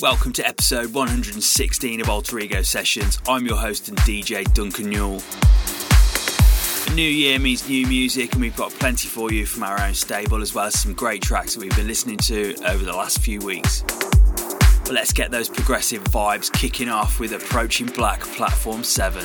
Welcome to episode 116 of Alter Ego Sessions. I'm your host and DJ Duncan Newell. New year means new music, and we've got plenty for you from our own stable, as well as some great tracks that we've been listening to over the last few weeks. But let's get those progressive vibes kicking off with Approaching Black Platform 7.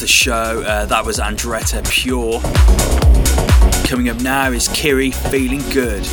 The show. Uh, that was Andretta Pure. Coming up now is Kiri Feeling Good.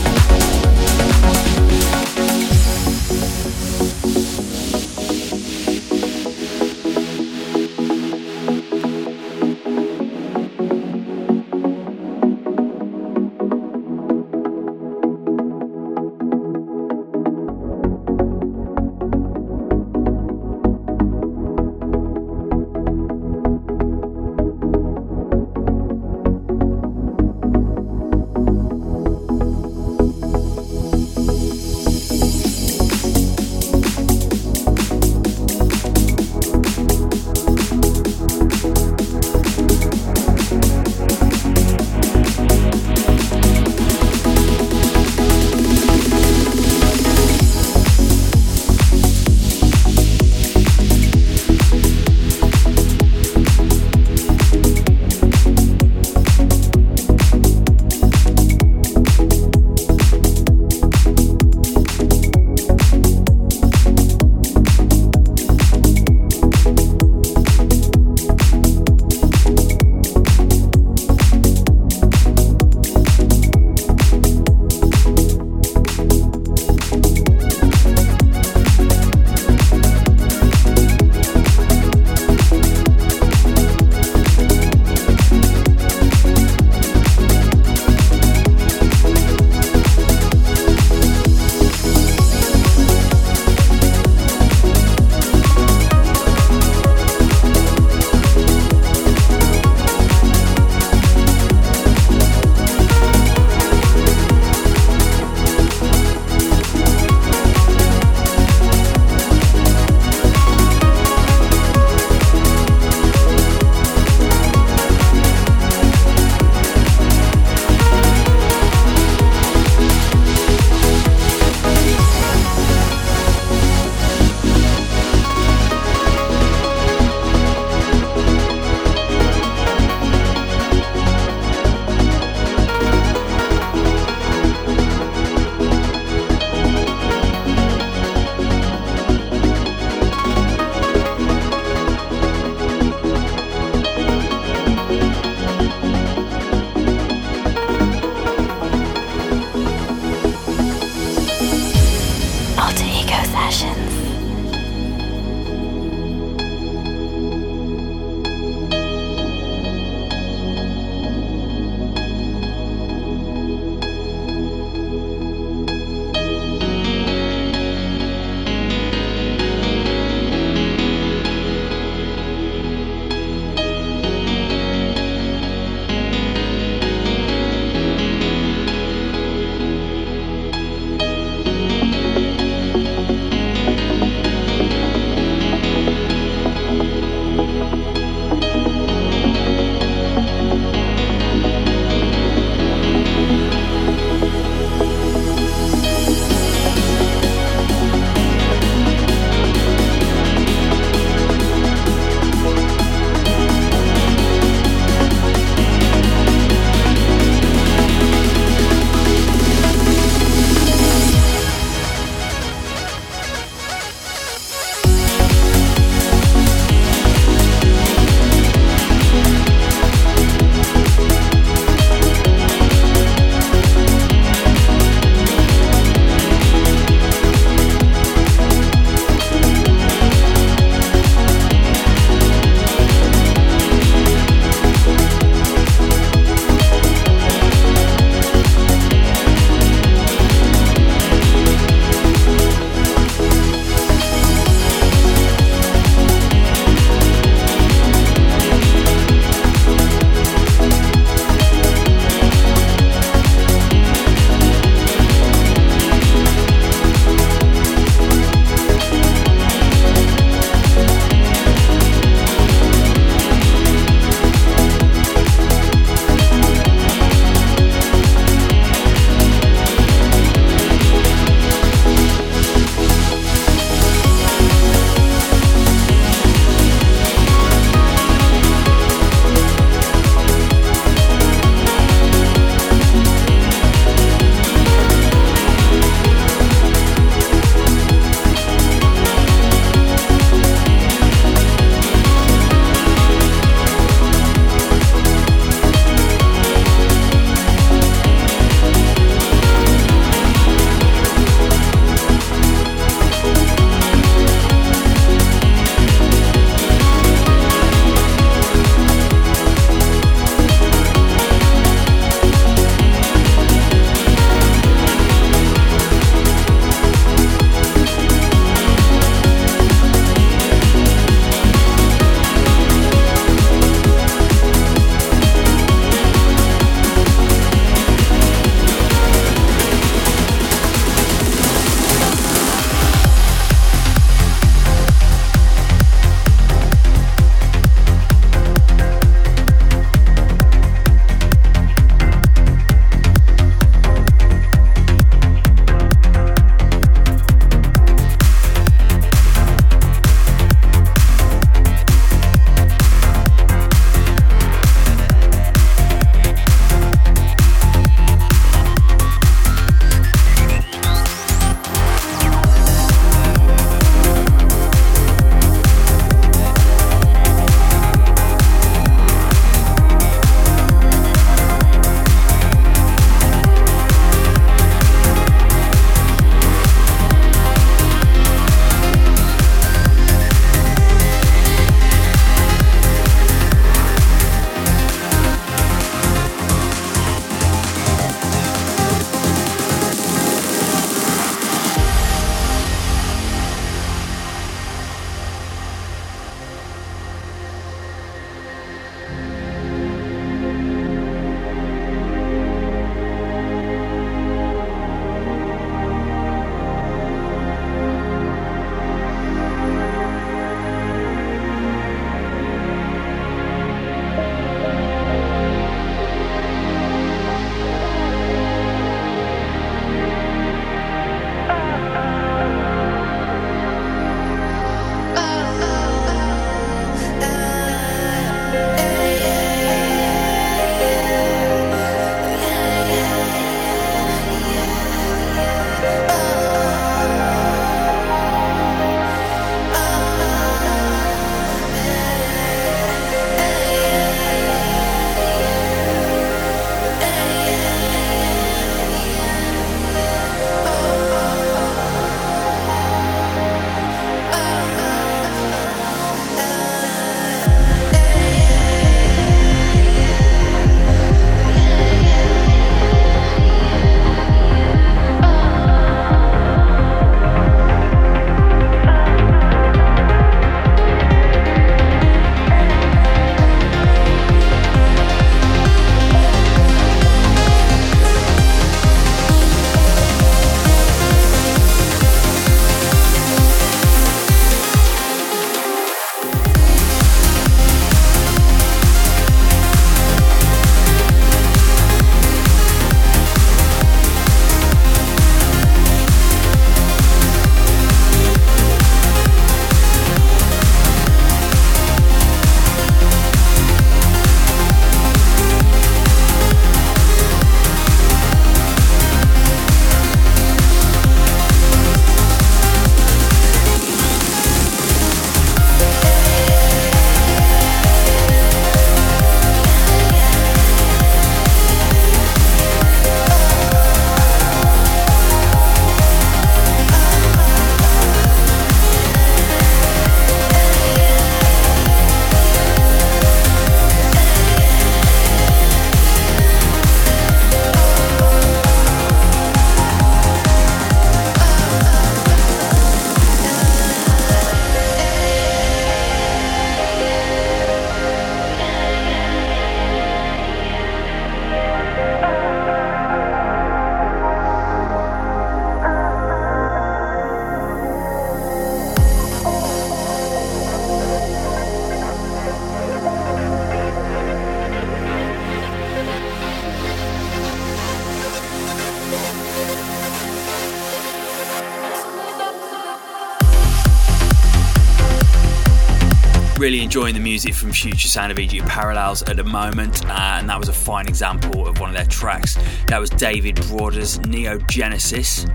Enjoying the music from Future Sound of Egypt Parallels at the moment, uh, and that was a fine example of one of their tracks. That was David Broder's Neo Genesis.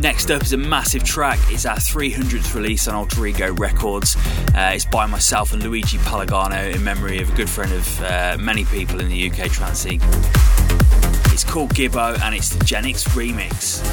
Next up is a massive track. It's our 300th release on Alter Ego Records. Uh, it's by myself and Luigi Palagano in memory of a good friend of uh, many people in the UK trance scene. It's called Gibbo and it's the Genix remix.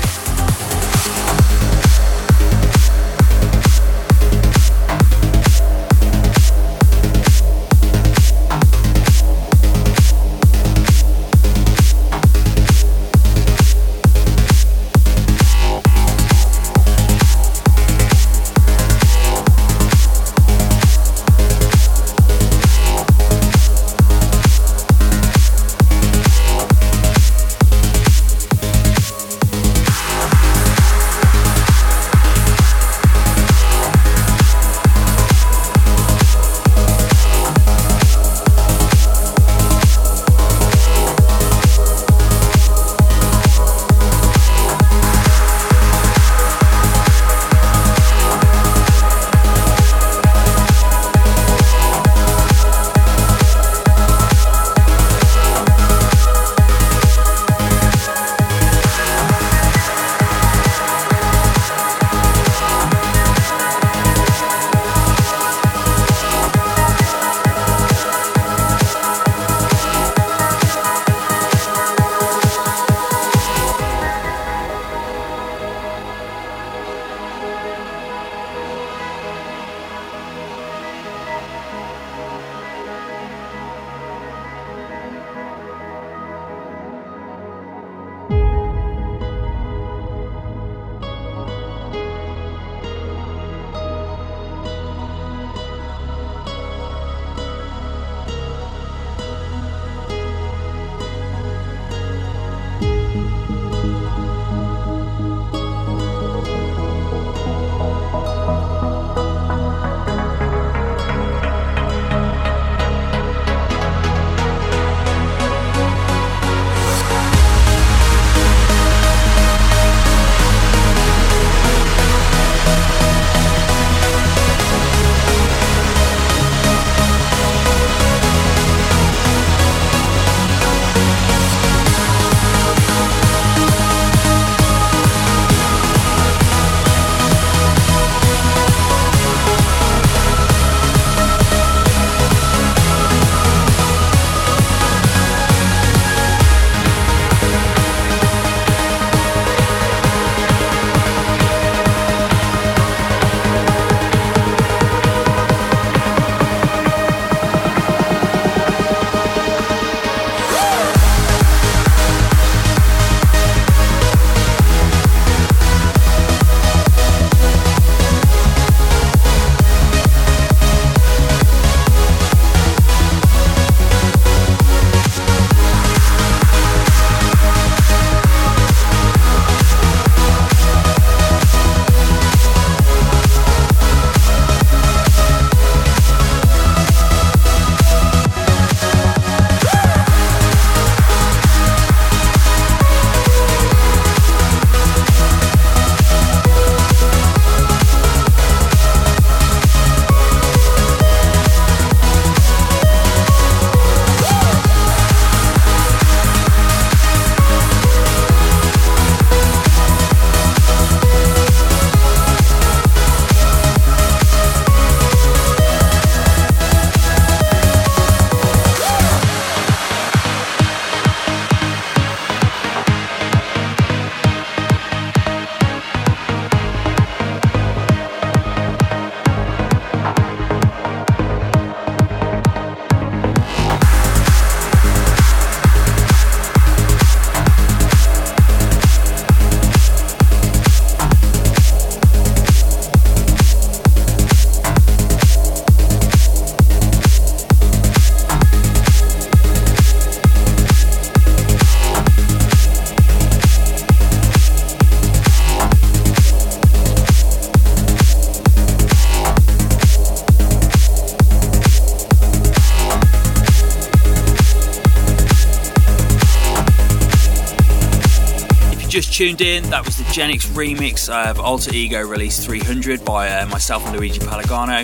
Tuned in, that was the Genix remix of Alter Ego Release 300 by uh, myself and Luigi Palagano.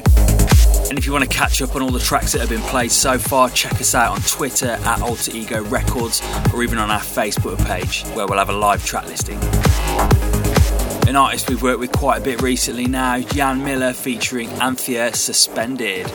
And if you want to catch up on all the tracks that have been played so far, check us out on Twitter at Alter Ego Records or even on our Facebook page where we'll have a live track listing. An artist we've worked with quite a bit recently now, Jan Miller featuring Anthea Suspended.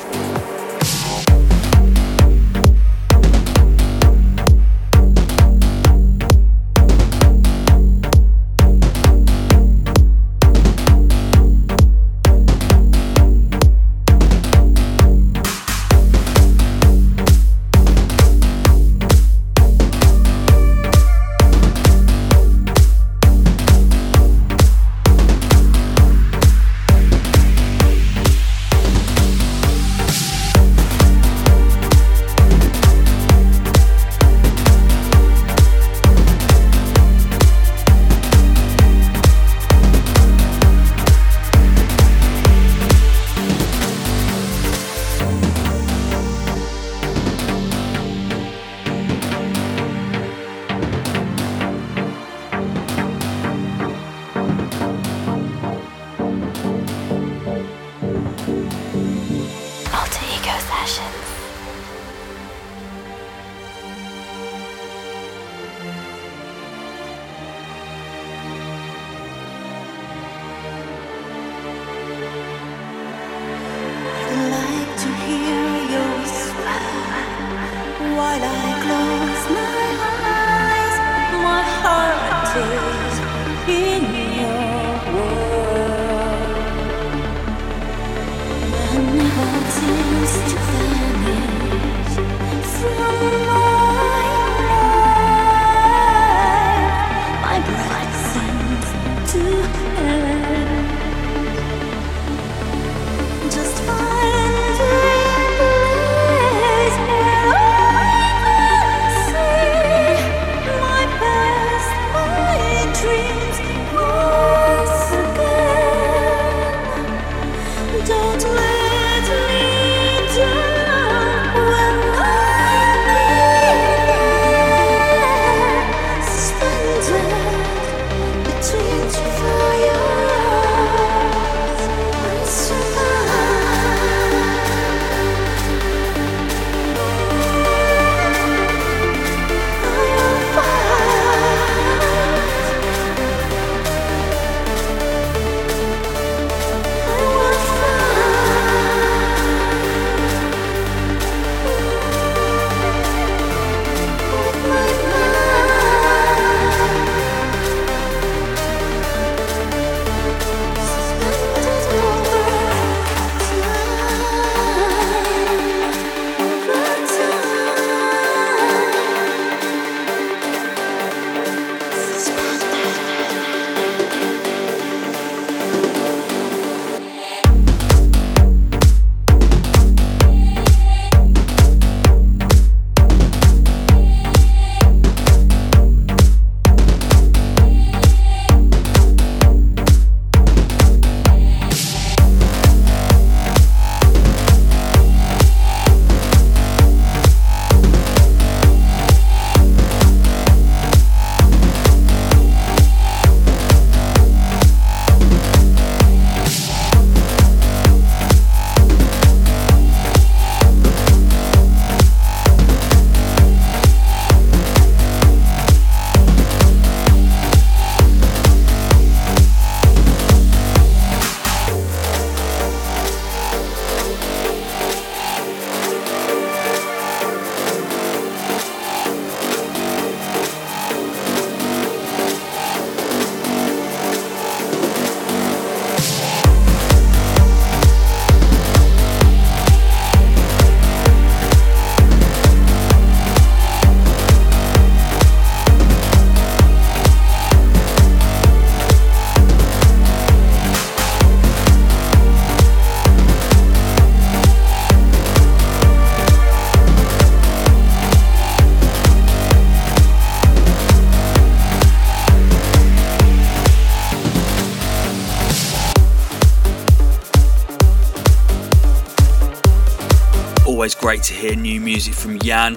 Great to hear new music from Jan.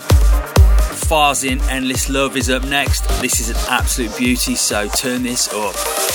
Farzin Endless Love is up next. This is an absolute beauty, so turn this up.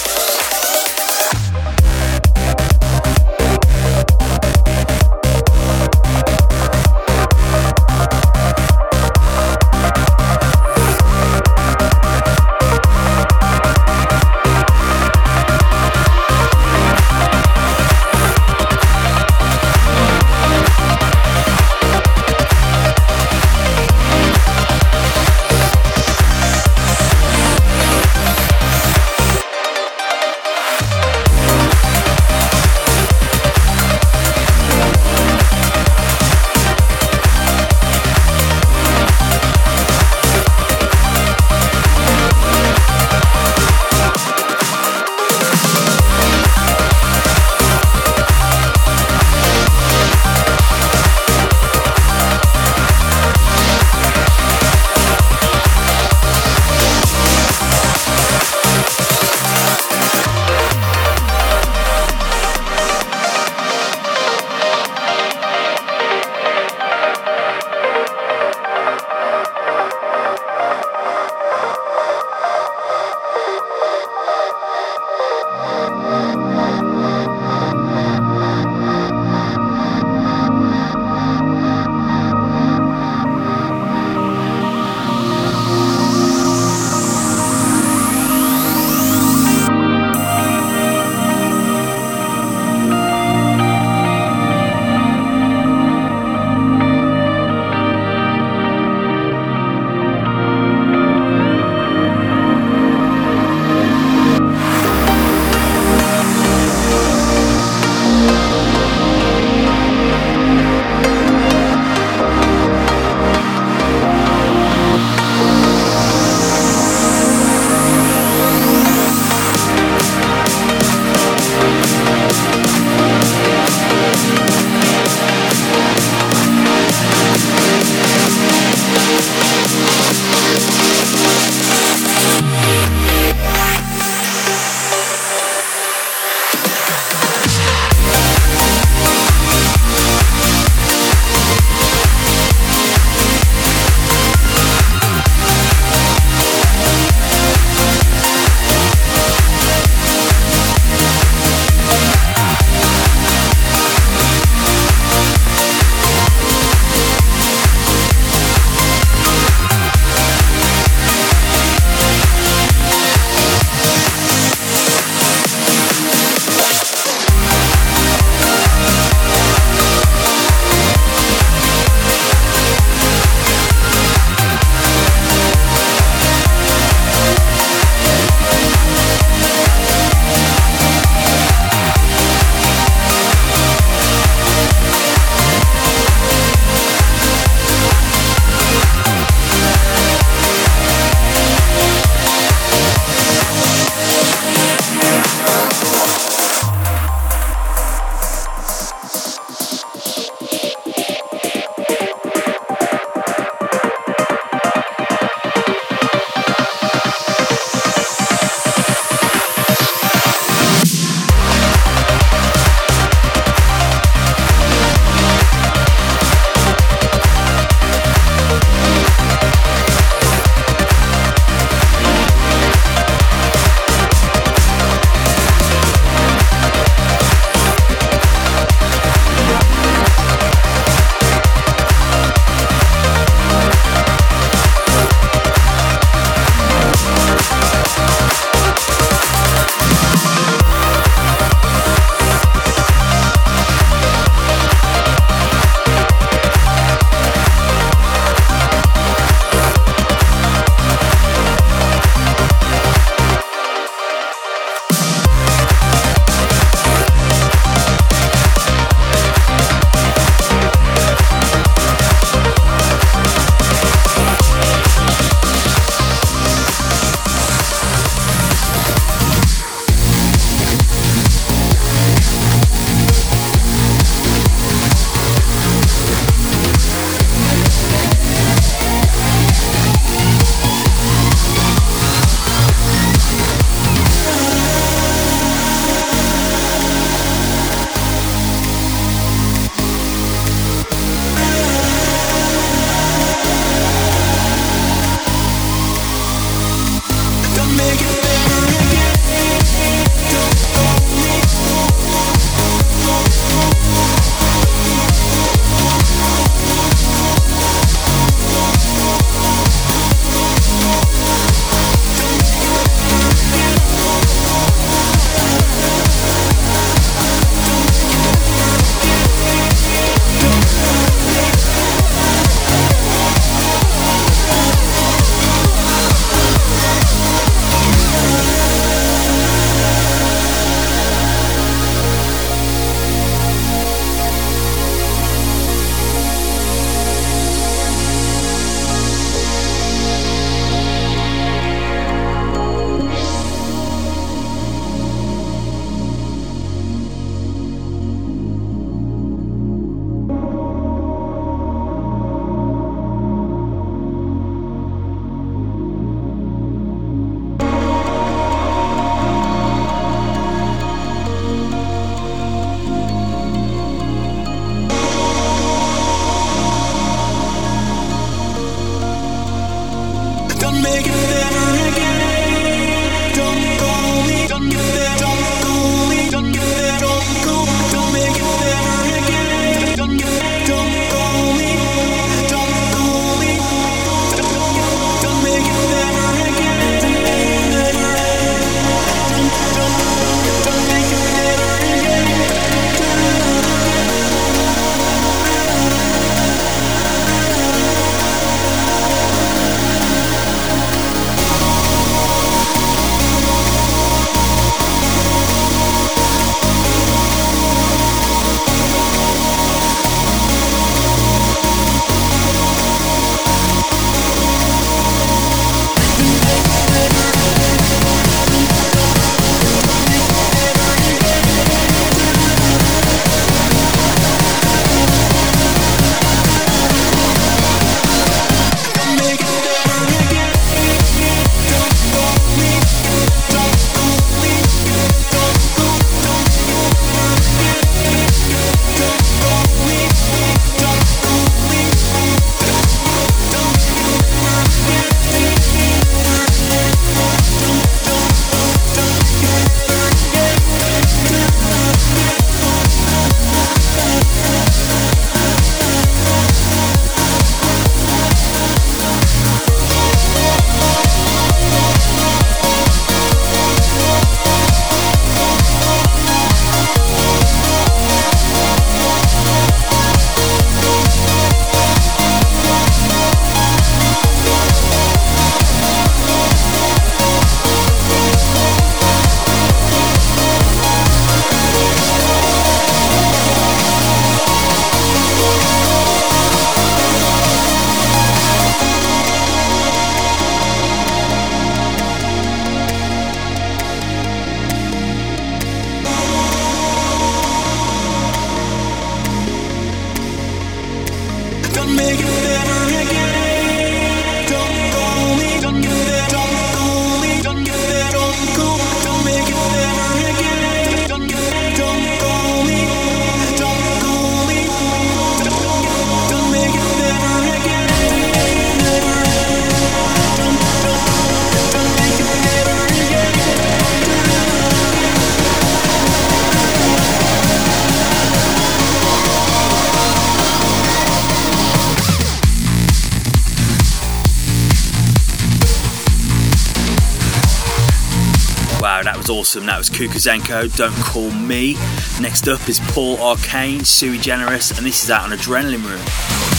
Awesome. That was Kukuzenko, Don't Call Me. Next up is Paul Arcane, Sui Generis, and this is out on Adrenaline Room.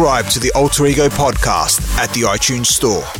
Subscribe to the Alter Ego podcast at the iTunes Store.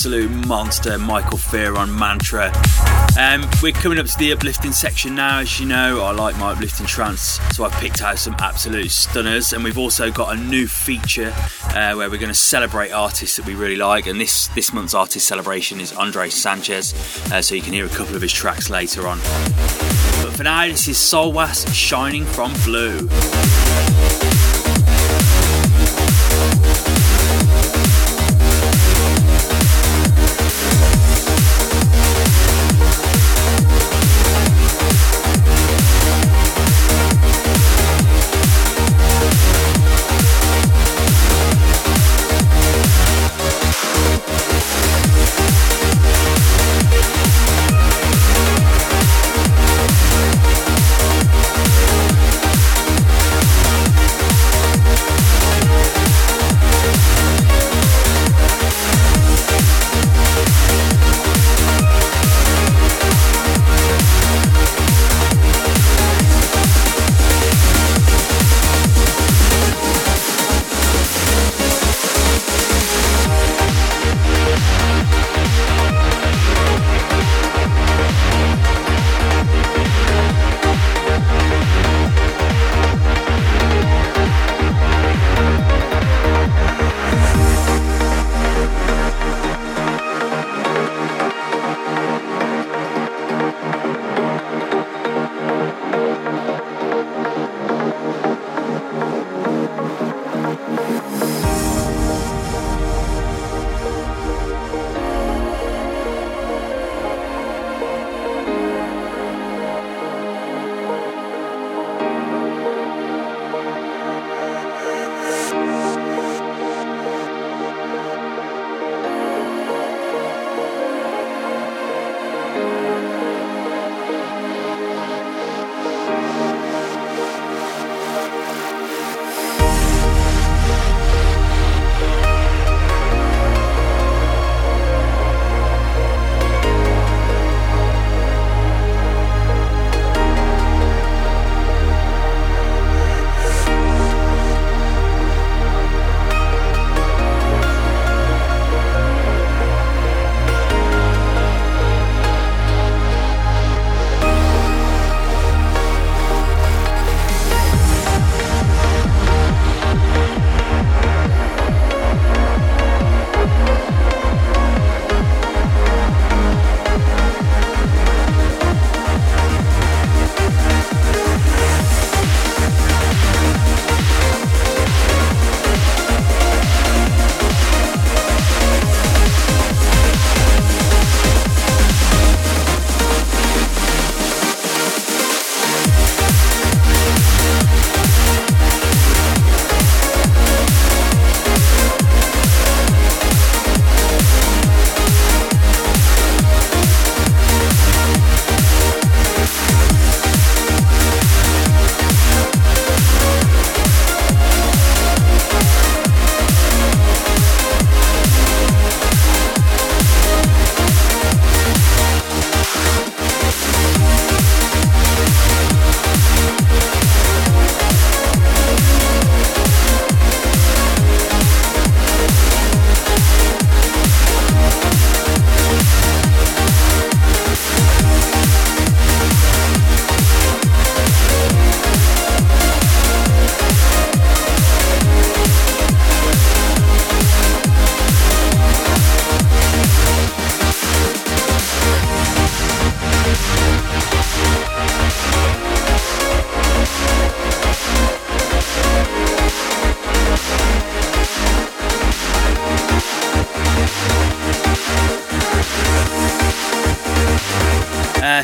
Absolute monster. Michael Fear on Mantra. Um, we're coming up to the uplifting section now. As you know, I like my uplifting trance, so I've picked out some absolute stunners. And we've also got a new feature uh, where we're going to celebrate artists that we really like. And this this month's artist celebration is Andre Sanchez, uh, so you can hear a couple of his tracks later on. But for now, this is Solwas Shining from Blue.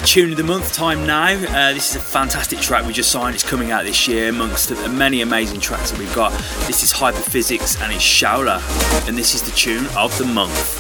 Tune of the month time now. Uh, this is a fantastic track we just signed. It's coming out this year amongst the many amazing tracks that we've got. This is Hyperphysics and it's Shaula, and this is the tune of the month.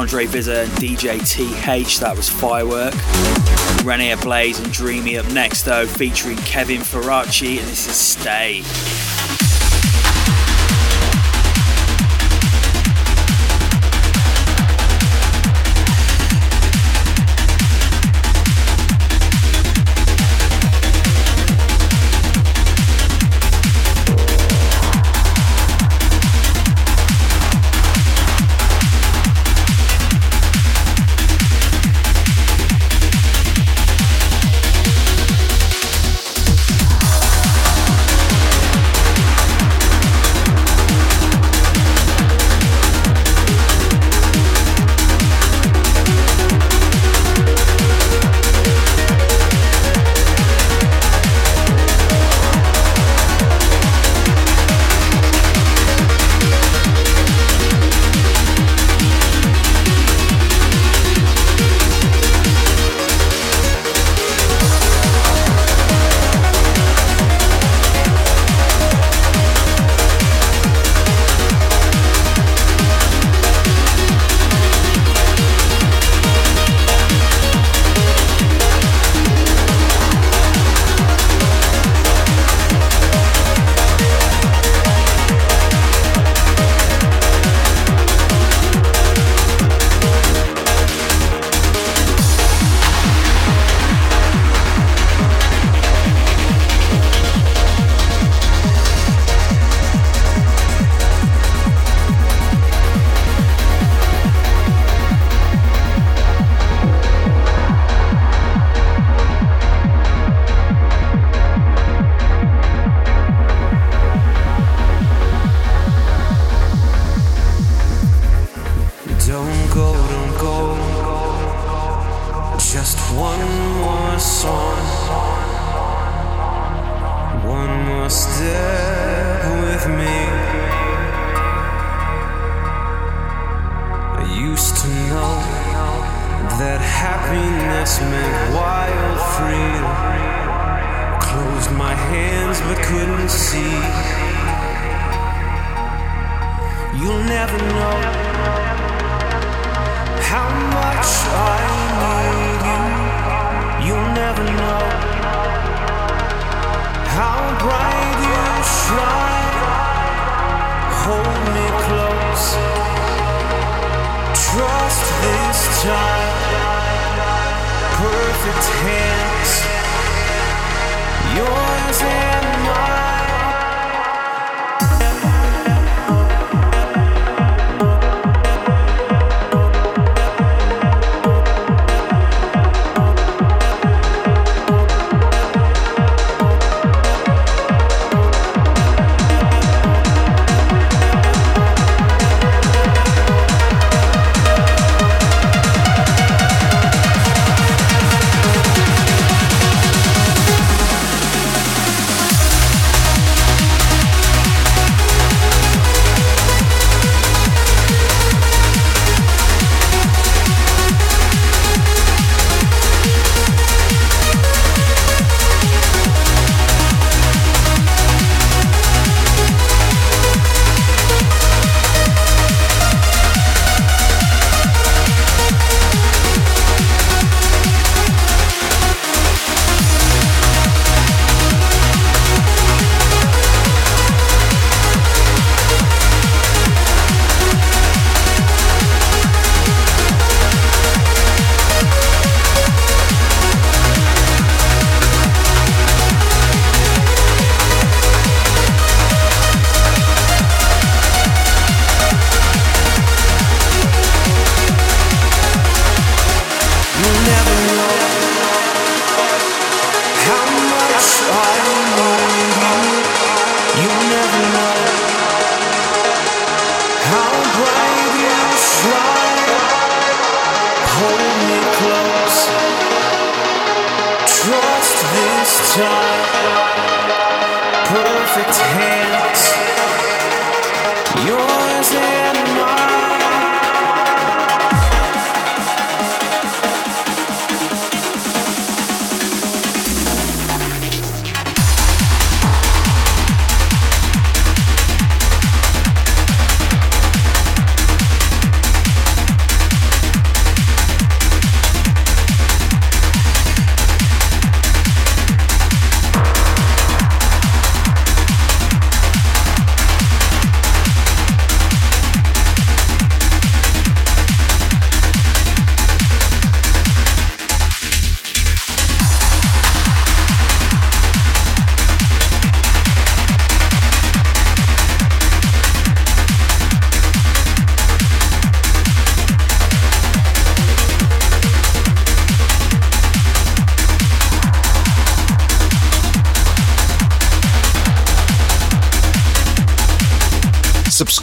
Andre Vizza and DJ TH, that was Firework. Rene Ablaze and Dreamy up next though, featuring Kevin Ferracci, and this is Stay.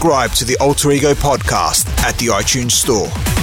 Subscribe to the Alter Ego podcast at the iTunes Store.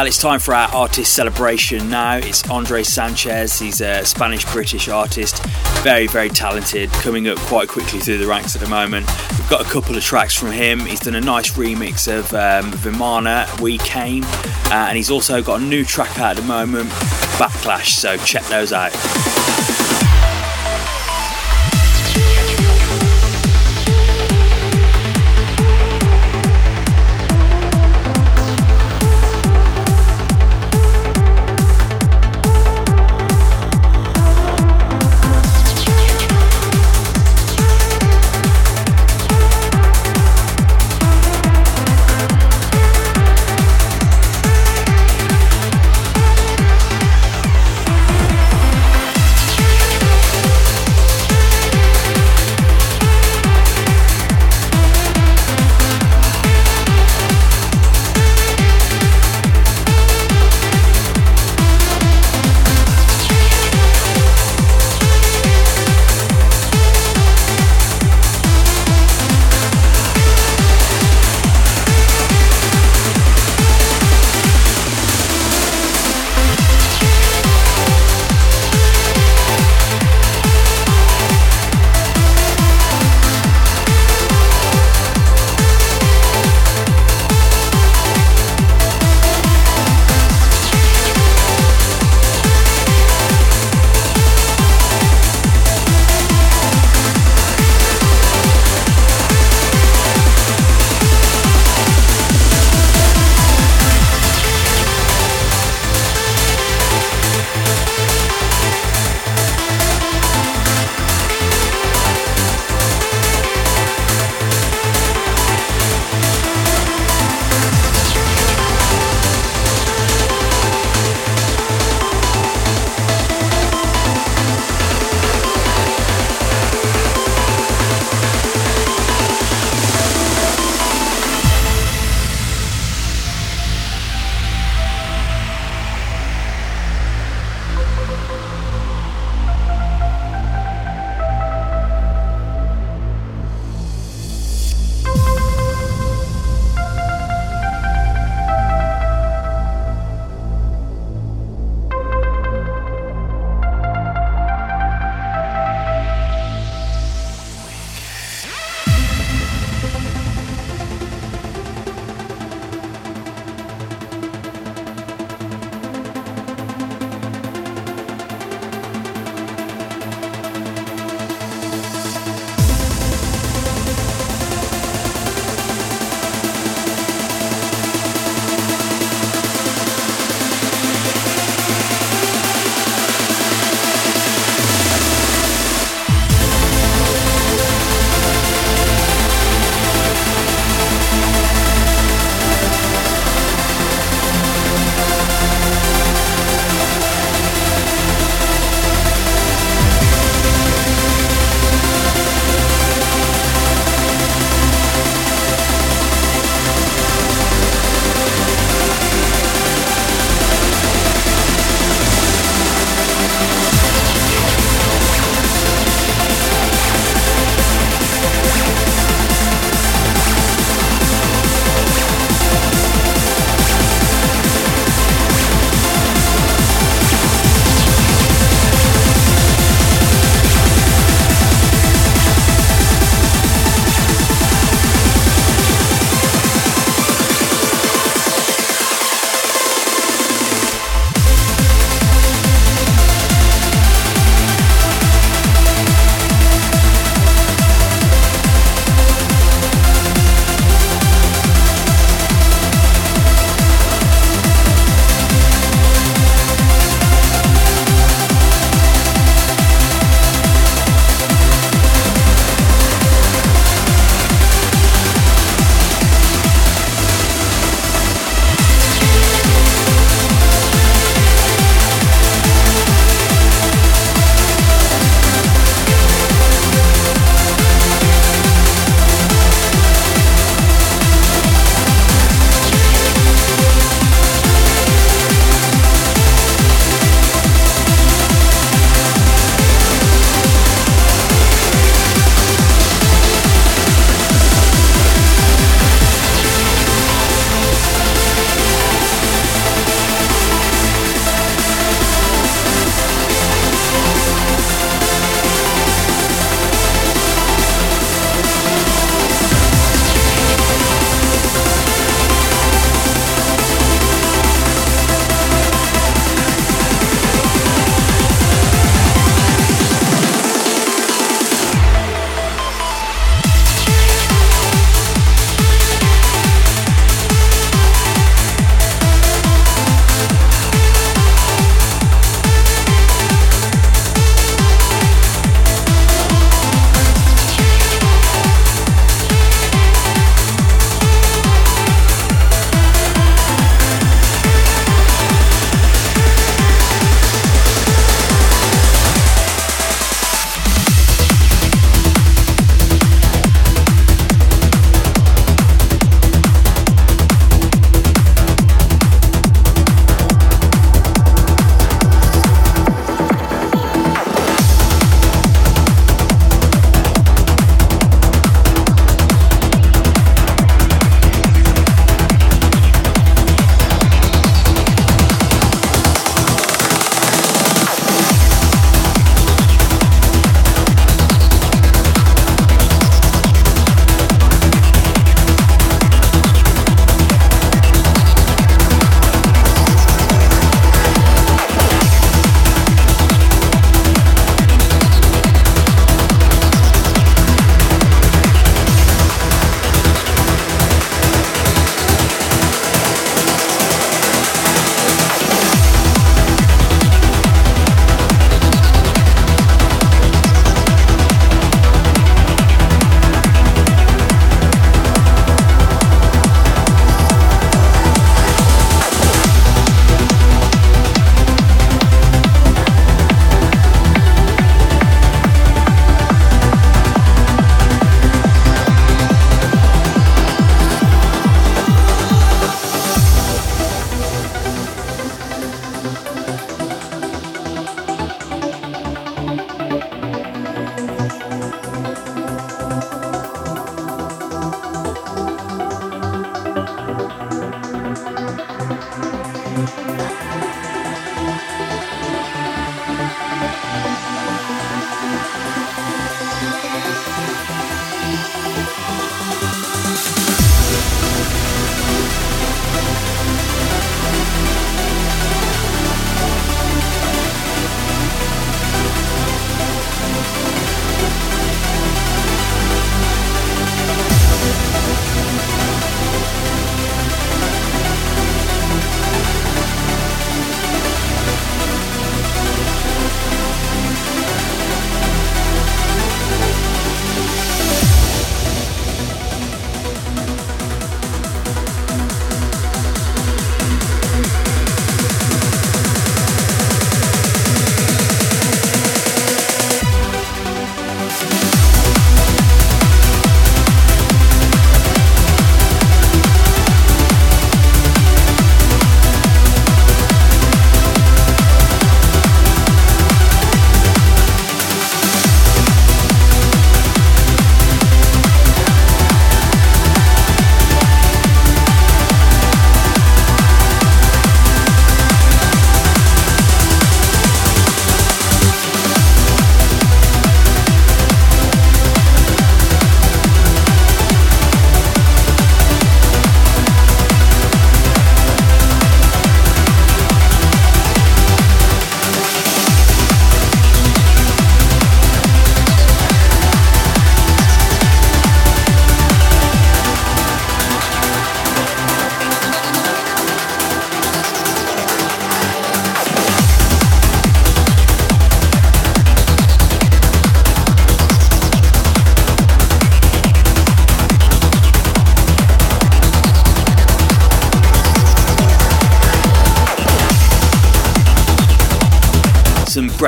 Well, it's time for our artist celebration now. It's Andre Sanchez. He's a Spanish British artist, very, very talented, coming up quite quickly through the ranks at the moment. We've got a couple of tracks from him. He's done a nice remix of um, Vimana, We Came, uh, and he's also got a new track out at the moment, Backlash. So check those out.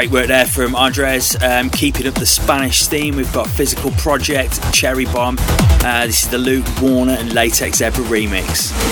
Great work there from Andres, um, keeping up the Spanish theme. We've got Physical Project, Cherry Bomb. Uh, this is the Luke Warner and Latex Zebra remix.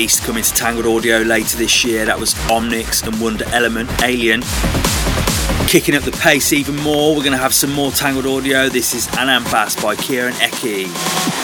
Beast coming to Tangled Audio later this year. That was Omnix and Wonder Element Alien. Kicking up the pace even more, we're going to have some more Tangled Audio. This is Anambas by Kieran Eki.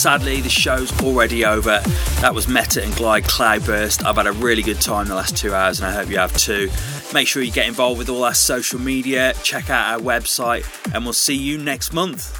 Sadly, the show's already over. That was Metta and Glyde Cloudburst. I've had a really good time the last two hours, and I hope you have too. Make sure you get involved with all our social media, check out our website, and we'll see you next month.